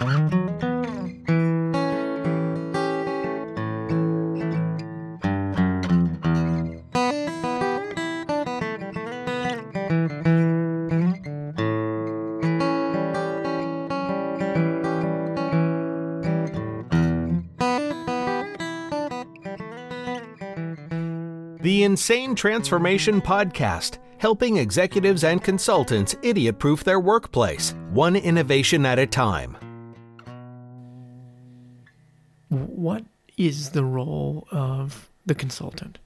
The Insane Transformation Podcast, helping executives and consultants idiot proof their workplace, one innovation at a time. What is the role of the consultant?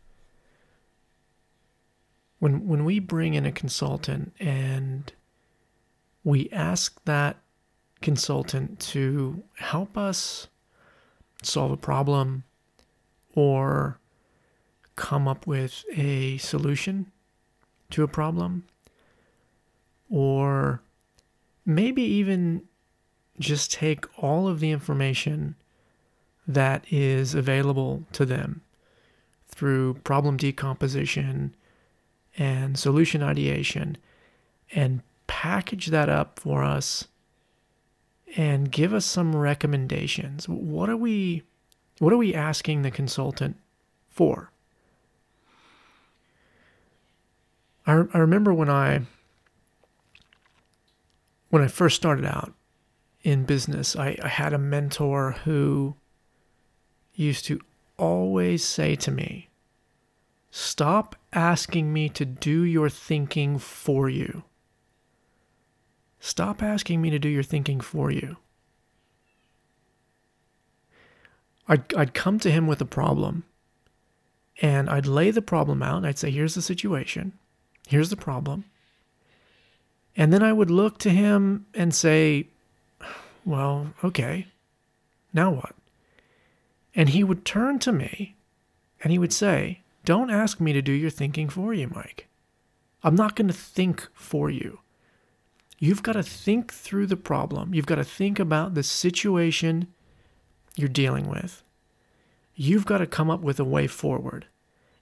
When, when we bring in a consultant and we ask that consultant to help us solve a problem or come up with a solution to a problem, or maybe even just take all of the information that is available to them through problem decomposition and solution ideation and package that up for us and give us some recommendations. What are we what are we asking the consultant for? I, I remember when I when I first started out in business, I, I had a mentor who used to always say to me, Stop asking me to do your thinking for you. Stop asking me to do your thinking for you. I'd, I'd come to him with a problem and I'd lay the problem out. I'd say, Here's the situation. Here's the problem. And then I would look to him and say, Well, okay, now what? And he would turn to me and he would say, Don't ask me to do your thinking for you, Mike. I'm not going to think for you. You've got to think through the problem. You've got to think about the situation you're dealing with. You've got to come up with a way forward.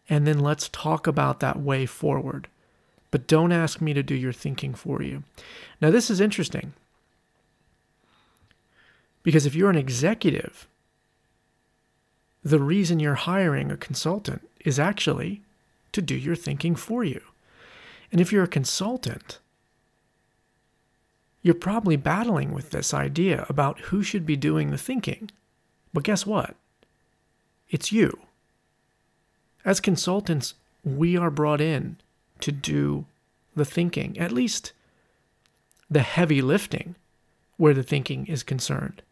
And then let's talk about that way forward but don't ask me to do your thinking for you. Now, this is interesting because if you're an executive, the reason you're hiring a consultant is actually to do your thinking for you. And if you're a consultant, you're probably battling with this idea about who should be doing the thinking. But guess what? It's you. As consultants, we are brought in to do the thinking, at least the heavy lifting where the thinking is concerned.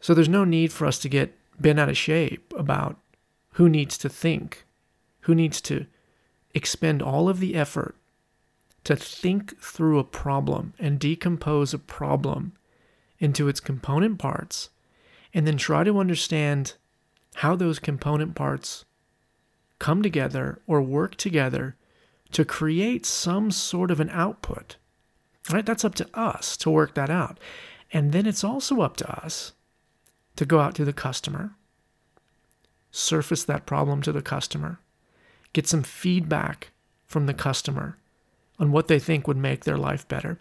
So there's no need for us to get bent out of shape about who needs to think, who needs to expend all of the effort to think through a problem and decompose a problem into its component parts, and then try to understand how those component parts come together or work together to create some sort of an output. Right? That's up to us to work that out. And then it's also up to us to go out to the customer, surface that problem to the customer, get some feedback from the customer on what they think would make their life better.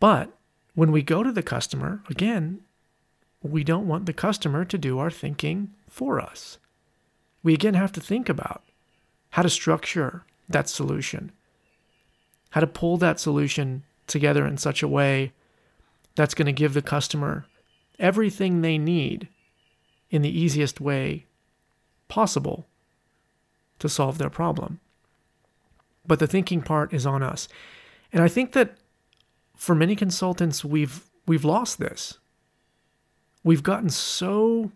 But when we go to the customer, again, we don't want the customer to do our thinking for us we again have to think about how to structure that solution, how to pull that solution together in such a way that's going to give the customer everything they need in the easiest way possible to solve their problem. But the thinking part is on us. And I think that for many consultants we've we've lost this. We've gotten so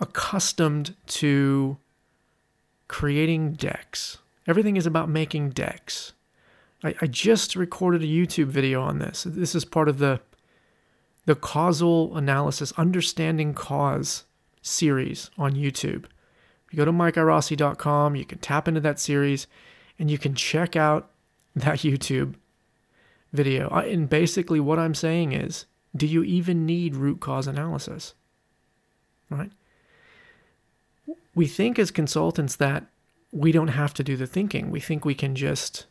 accustomed to creating decks. Everything is about making decks. I, I just recorded a YouTube video on this. This is part of the the causal analysis, understanding cause series on YouTube. You go to mikeirossi.com, you can tap into that series and you can check out that YouTube video. And basically, what I'm saying is do you even need root cause analysis? Right? we think as consultants that we don't have to do the thinking. We think we can just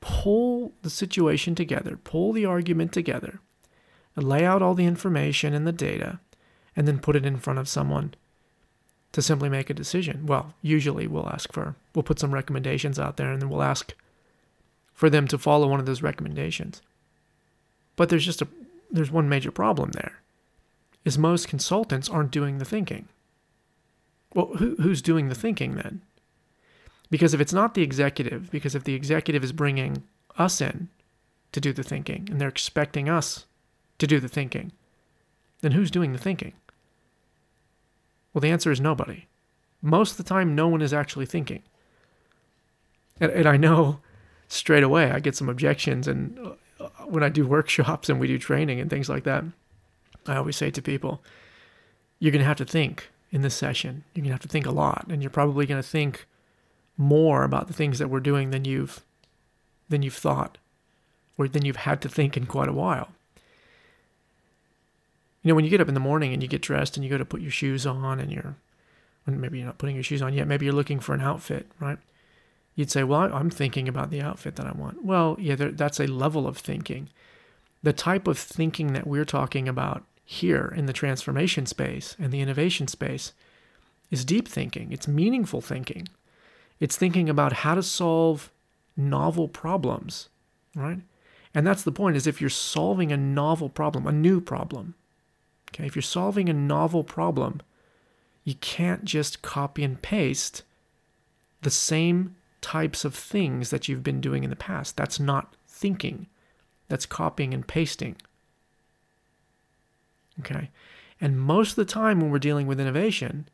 pull the situation together, pull the argument together, lay out all the information and the data, and then put it in front of someone to simply make a decision. Well, usually we'll ask for, we'll put some recommendations out there and then we'll ask for them to follow one of those recommendations. But there's just a, there's one major problem there is most consultants aren't doing the thinking. Well, who, who's doing the thinking then? Because if it's not the executive, because if the executive is bringing us in to do the thinking and they're expecting us to do the thinking, then who's doing the thinking? Well, the answer is nobody. Most of the time, no one is actually thinking. And, and I know straight away I get some objections. And uh, when I do workshops and we do training and things like that, I always say to people, you're going to have to think in this session. You're going to have to think a lot. And you're probably going to think more about the things that we're doing than you've than you've thought or than you've had to think in quite a while. You know, when you get up in the morning and you get dressed and you go to put your shoes on and you're, maybe you're not putting your shoes on yet, maybe you're looking for an outfit, right? You'd say, well, I'm thinking about the outfit that I want. Well, yeah, there, that's a level of thinking. The type of thinking that we're talking about here in the transformation space and the innovation space is deep thinking. It's meaningful thinking. It's thinking about how to solve novel problems, right? And that's the point is if you're solving a novel problem, a new problem, Okay, if you're solving a novel problem, you can't just copy and paste the same types of things that you've been doing in the past. That's not thinking. That's copying and pasting. Okay? And most of the time when we're dealing with innovation,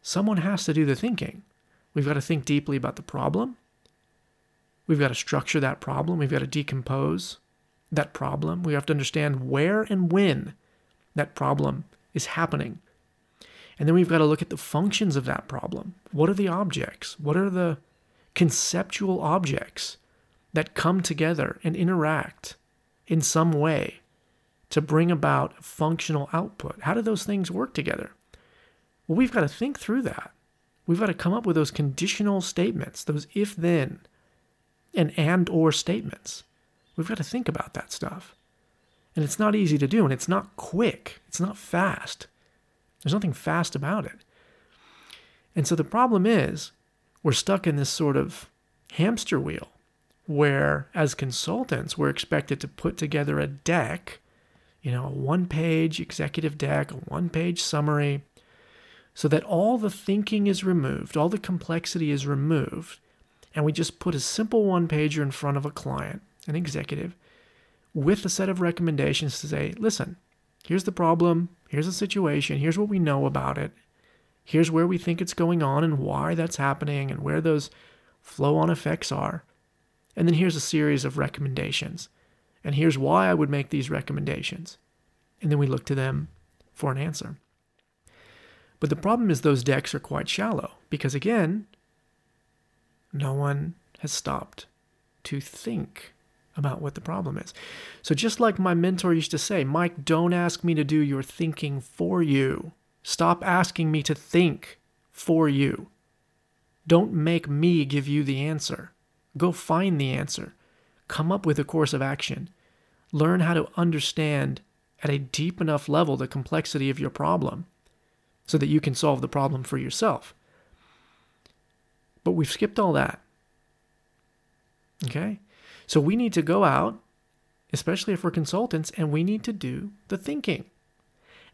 someone has to do the thinking. We've got to think deeply about the problem. We've got to structure that problem. We've got to decompose that problem. We have to understand where and when that problem is happening. And then we've got to look at the functions of that problem. What are the objects? What are the conceptual objects that come together and interact in some way to bring about functional output? How do those things work together? Well, we've got to think through that. We've got to come up with those conditional statements, those if then and and or statements. We've got to think about that stuff. And it's not easy to do, and it's not quick, it's not fast. There's nothing fast about it. And so the problem is, we're stuck in this sort of hamster wheel where, as consultants, we're expected to put together a deck, you know, a one page executive deck, a one page summary, so that all the thinking is removed, all the complexity is removed, and we just put a simple one pager in front of a client, an executive, with a set of recommendations to say, listen, here's the problem, here's the situation, here's what we know about it, here's where we think it's going on and why that's happening and where those flow on effects are. And then here's a series of recommendations. And here's why I would make these recommendations. And then we look to them for an answer. But the problem is those decks are quite shallow because, again, no one has stopped to think about what the problem is. So, just like my mentor used to say, Mike, don't ask me to do your thinking for you. Stop asking me to think for you. Don't make me give you the answer. Go find the answer. Come up with a course of action. Learn how to understand at a deep enough level the complexity of your problem so that you can solve the problem for yourself. But we've skipped all that. Okay? So we need to go out, especially if we're consultants, and we need to do the thinking.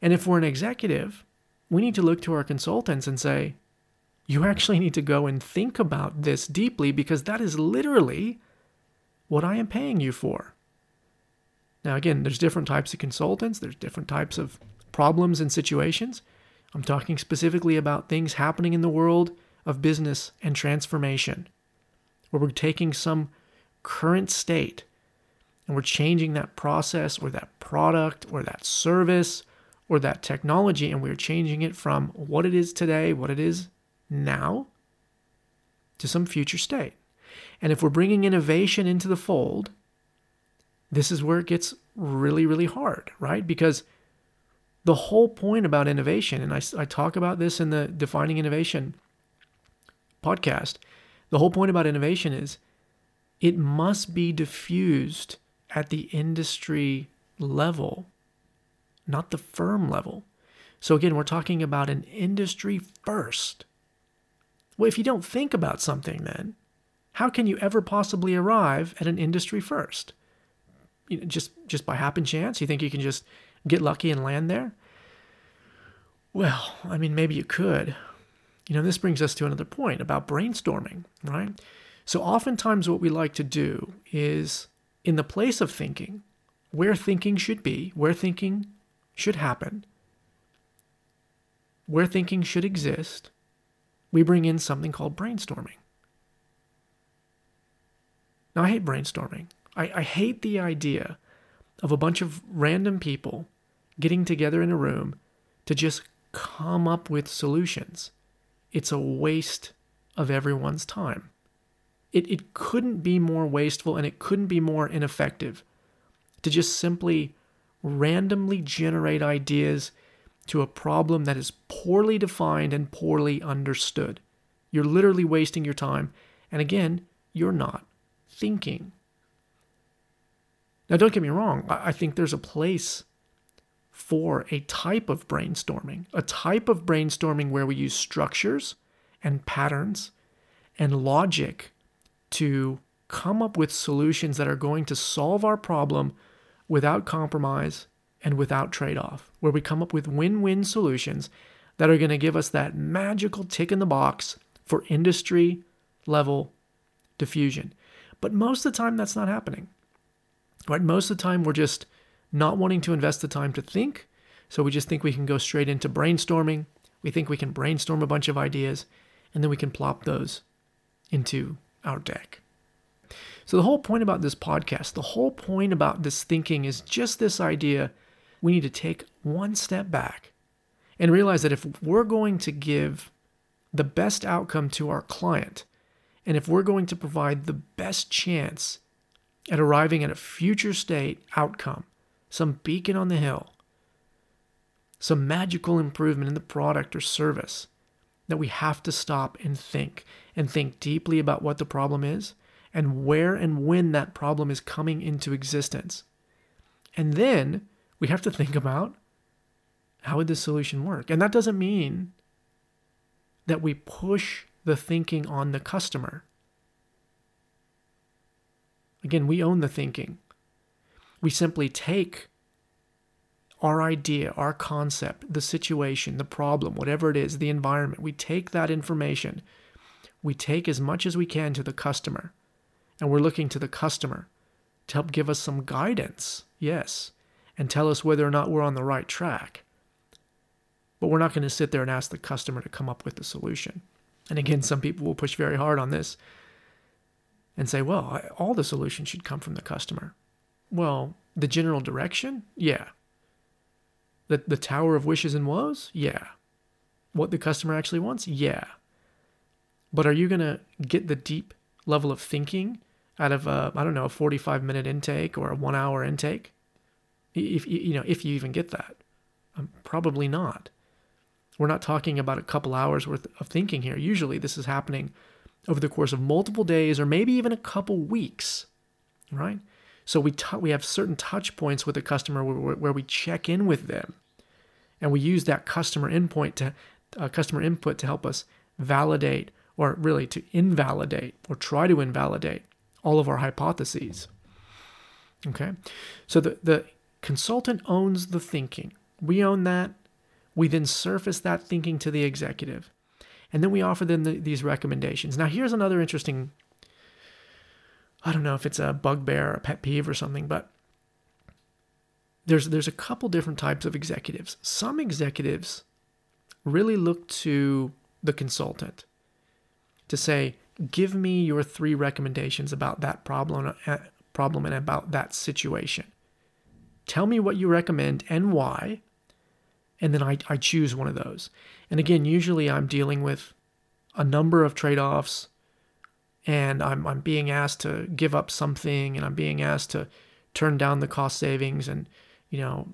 And if we're an executive, we need to look to our consultants and say, you actually need to go and think about this deeply because that is literally what I am paying you for. Now, again, there's different types of consultants, there's different types of problems and situations. I'm talking specifically about things happening in the world of business and transformation, where we're taking some current state and we're changing that process or that product or that service or that technology and we're changing it from what it is today, what it is now, to some future state. And if we're bringing innovation into the fold, this is where it gets really, really hard, right? Because the whole point about innovation, and I, I talk about this in the Defining Innovation podcast, the whole point about innovation is it must be diffused at the industry level, not the firm level. So, again, we're talking about an industry first. Well, if you don't think about something, then how can you ever possibly arrive at an industry first? You know, just just by happen chance, you think you can just get lucky and land there? Well, I mean, maybe you could. You know, this brings us to another point about brainstorming, right? So, oftentimes, what we like to do is in the place of thinking, where thinking should be, where thinking should happen, where thinking should exist, we bring in something called brainstorming. Now, I hate brainstorming. I, I hate the idea of a bunch of random people getting together in a room to just come up with solutions. It's a waste of everyone's time. It, it couldn't be more wasteful and it couldn't be more ineffective to just simply randomly generate ideas to a problem that is poorly defined and poorly understood. You're literally wasting your time. And again, you're not thinking. Now, don't get me wrong, I think there's a place for a type of brainstorming, a type of brainstorming where we use structures and patterns and logic to come up with solutions that are going to solve our problem without compromise and without trade off, where we come up with win win solutions that are going to give us that magical tick in the box for industry level diffusion. But most of the time, that's not happening. Right? Most of the time, we're just not wanting to invest the time to think. So we just think we can go straight into brainstorming. We think we can brainstorm a bunch of ideas and then we can plop those into our deck. So, the whole point about this podcast, the whole point about this thinking is just this idea we need to take one step back and realize that if we're going to give the best outcome to our client, and if we're going to provide the best chance at arriving at a future state outcome, some beacon on the hill, some magical improvement in the product or service, that we have to stop and think and think deeply about what the problem is and where and when that problem is coming into existence. And then we have to think about how would this solution work? And that doesn't mean that we push the thinking on the customer. Again, we own the thinking. We simply take our idea, our concept, the situation, the problem, whatever it is, the environment, we take that information, we take as much as we can to the customer, and we're looking to the customer to help give us some guidance, yes, and tell us whether or not we're on the right track. But we're not going to sit there and ask the customer to come up with the solution. And again, some people will push very hard on this and say, well, all the solutions should come from the customer. Well, the general direction? Yeah. The, the Tower of Wishes and Woes? Yeah. What the customer actually wants? Yeah. But are you going to get the deep level of thinking out of a, I don't know, a 45 minute intake or a one hour intake? If, you know, if you even get that. Um, probably not. We're not talking about a couple hours worth of thinking here. Usually this is happening over the course of multiple days or maybe even a couple weeks, right? So we t- we have certain touch points with the customer where, where we check in with them, and we use that customer input to uh, customer input to help us validate or really to invalidate or try to invalidate all of our hypotheses. Okay, so the the consultant owns the thinking. We own that. We then surface that thinking to the executive, and then we offer them the, these recommendations. Now, here's another interesting I don't know if it's a bugbear or a pet peeve or something, but there's there's a couple different types of executives. Some executives really look to the consultant to say, "Give me your three recommendations about that problem uh, problem and about that situation. Tell me what you recommend and why." And then I, I choose one of those. And again, usually I'm dealing with a number of trade offs, and I'm, I'm being asked to give up something and I'm being asked to turn down the cost savings and, you know,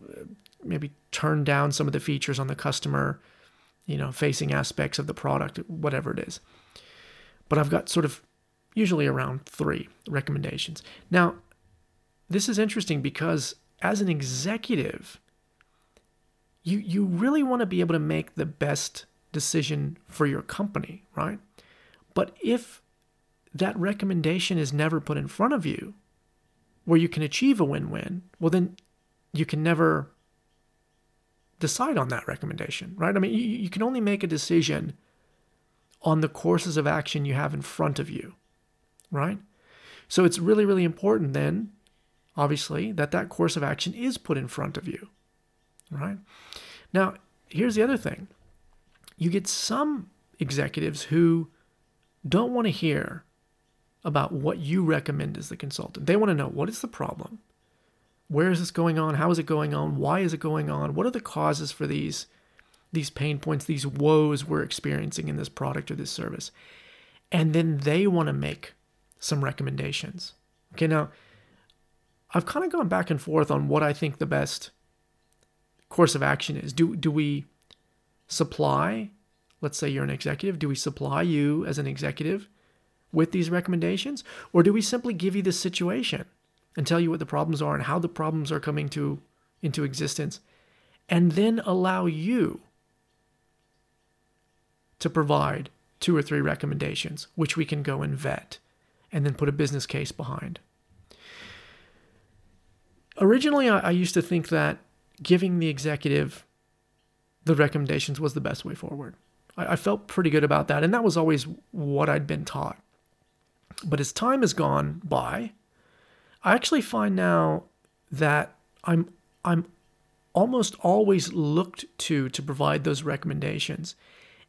maybe turn down some of the features on the customer, you know, facing aspects of the product, whatever it is. But I've got sort of usually around three recommendations. Now, this is interesting because as an executive, you, you really want to be able to make the best decision for your company, right? But if that recommendation is never put in front of you where you can achieve a win win, well, then you can never decide on that recommendation, right? I mean, you, you can only make a decision on the courses of action you have in front of you, right? So it's really, really important then, obviously, that that course of action is put in front of you, right? Now, here's the other thing you get some executives who don't want to hear about what you recommend as the consultant. They want to know what is the problem? Where is this going on? How is it going on? Why is it going on? What are the causes for these these pain points, these woes we're experiencing in this product or this service? And then they want to make some recommendations. Okay, now I've kind of gone back and forth on what I think the best course of action is. Do do we supply, let's say you're an executive, do we supply you as an executive with these recommendations or do we simply give you the situation and tell you what the problems are and how the problems are coming to into existence and then allow you to provide two or three recommendations which we can go and vet and then put a business case behind? Originally i, I used to think that giving the executive the recommendations was the best way forward. I, I felt pretty good about that and that was always what i'd been taught but as time has gone by I actually find now that I'm I'm almost always looked to to provide those recommendations.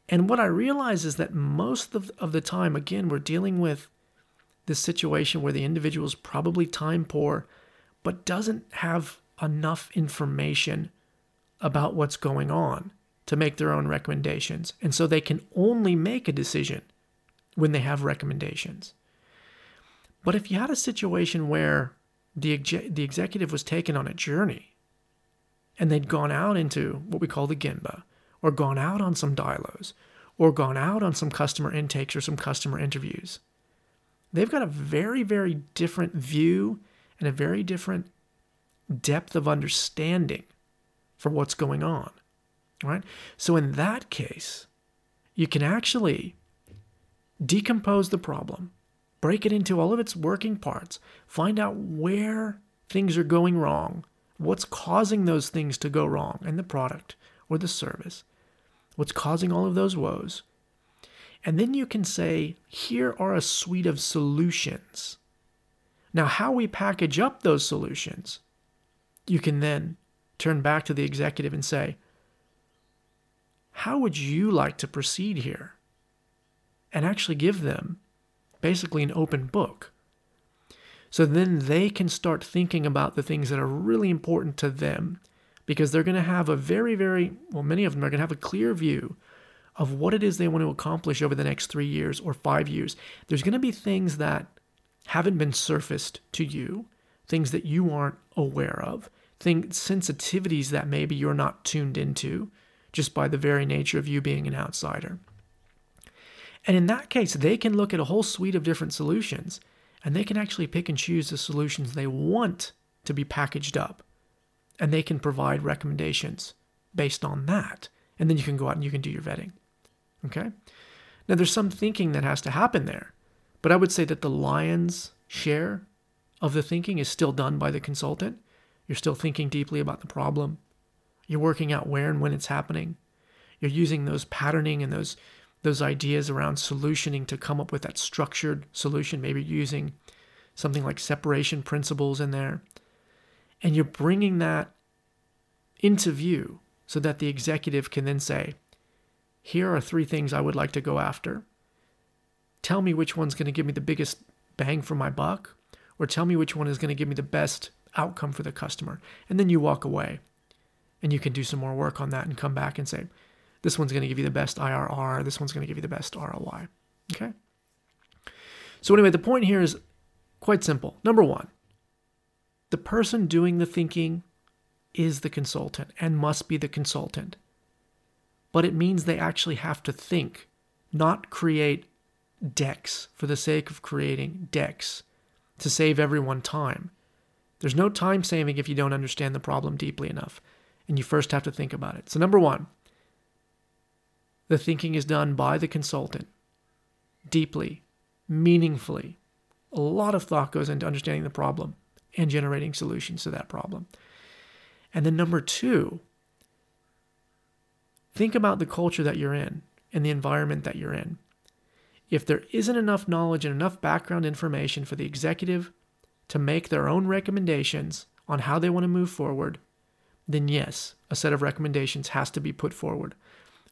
And what I realize is that most of, of the time, again, we're dealing with this situation where the individual is probably time poor, but doesn't have enough information about what's going on to make their own recommendations. And so they can only make a decision when they have recommendations. But if you had a situation where the, the executive was taken on a journey and they'd gone out into what we call the Gemba, or gone out on some dialos, or gone out on some customer intakes or some customer interviews, they've got a very, very different view and a very different depth of understanding for what's going on. Right? So in that case, you can actually decompose the problem break it into all of its working parts, find out where things are going wrong, what's causing those things to go wrong in the product or the service, what's causing all of those woes. And then you can say, here are a suite of solutions. Now, how we package up those solutions, you can then turn back to the executive and say, how would you like to proceed here? And actually give them basically an open book. So then they can start thinking about the things that are really important to them because they're going to have a very, very, well, many of them are going to have a clear view of what it is they want to accomplish over the next three years or five years. There's going to be things that haven't been surfaced to you, things that you aren't aware of, things, sensitivities that maybe you're not tuned into just by the very nature of you being an outsider. And in that case, they can look at a whole suite of different solutions and they can actually pick and choose the solutions they want to be packaged up. And they can provide recommendations based on that. And then you can go out and you can do your vetting. Okay? Now, there's some thinking that has to happen there, but I would say that the lion's share of the thinking is still done by the consultant. You're still thinking deeply about the problem. You're working out where and when it's happening. You're using those patterning and those those ideas around solutioning to come up with that structured solution, maybe using something like separation principles in there. And you're bringing that into view so that the executive can then say, here are three things I would like to go after. Tell me which one's going to give me the biggest bang for my buck, or tell me which one is going to give me the best outcome for the customer. And then you walk away and you can do some more work on that and come back and say, this one's going to give you the best IRR. This one's going to give you the best ROI. Okay. So, anyway, the point here is quite simple. Number one, the person doing the thinking is the consultant and must be the consultant. But it means they actually have to think, not create decks for the sake of creating decks to save everyone time. There's no time saving if you don't understand the problem deeply enough, and you first have to think about it. So, number one, the thinking is done by the consultant deeply, meaningfully. A lot of thought goes into understanding the problem and generating solutions to that problem. And then, number two, think about the culture that you're in and the environment that you're in. If there isn't enough knowledge and enough background information for the executive to make their own recommendations on how they want to move forward, then yes, a set of recommendations has to be put forward.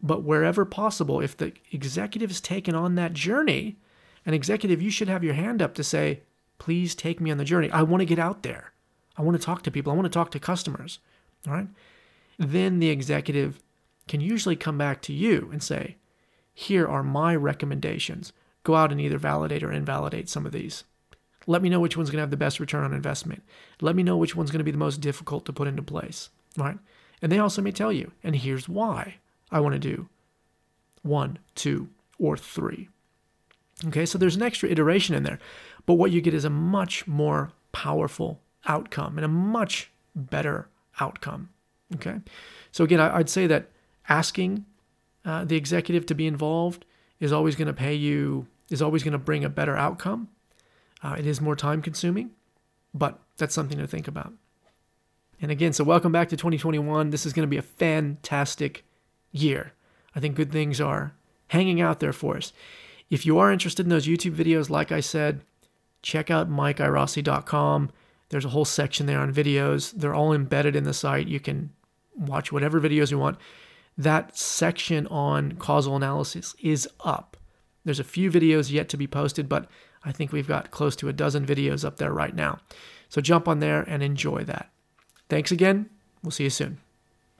But wherever possible, if the executive is taken on that journey, an executive, you should have your hand up to say, please take me on the journey. I want to get out there. I want to talk to people. I want to talk to customers. All right. Then the executive can usually come back to you and say, here are my recommendations. Go out and either validate or invalidate some of these. Let me know which one's going to have the best return on investment. Let me know which one's going to be the most difficult to put into place. Right. And they also may tell you, and here's why I want to do one, two, or three. Okay, so there's an extra iteration in there, but what you get is a much more powerful outcome and a much better outcome. Okay, so again, I'd say that asking uh, the executive to be involved is always going to pay you, is always going to bring a better outcome. Uh, it is more time consuming, but that's something to think about. And again, so welcome back to 2021. This is going to be a fantastic year. I think good things are hanging out there for us. If you are interested in those YouTube videos, like I said, check out mikeirossi.com. There's a whole section there on videos. They're all embedded in the site. You can watch whatever videos you want. That section on causal analysis is up. There's a few videos yet to be posted, but I think we've got close to a dozen videos up there right now. So jump on there and enjoy that. Thanks again. We'll see you soon.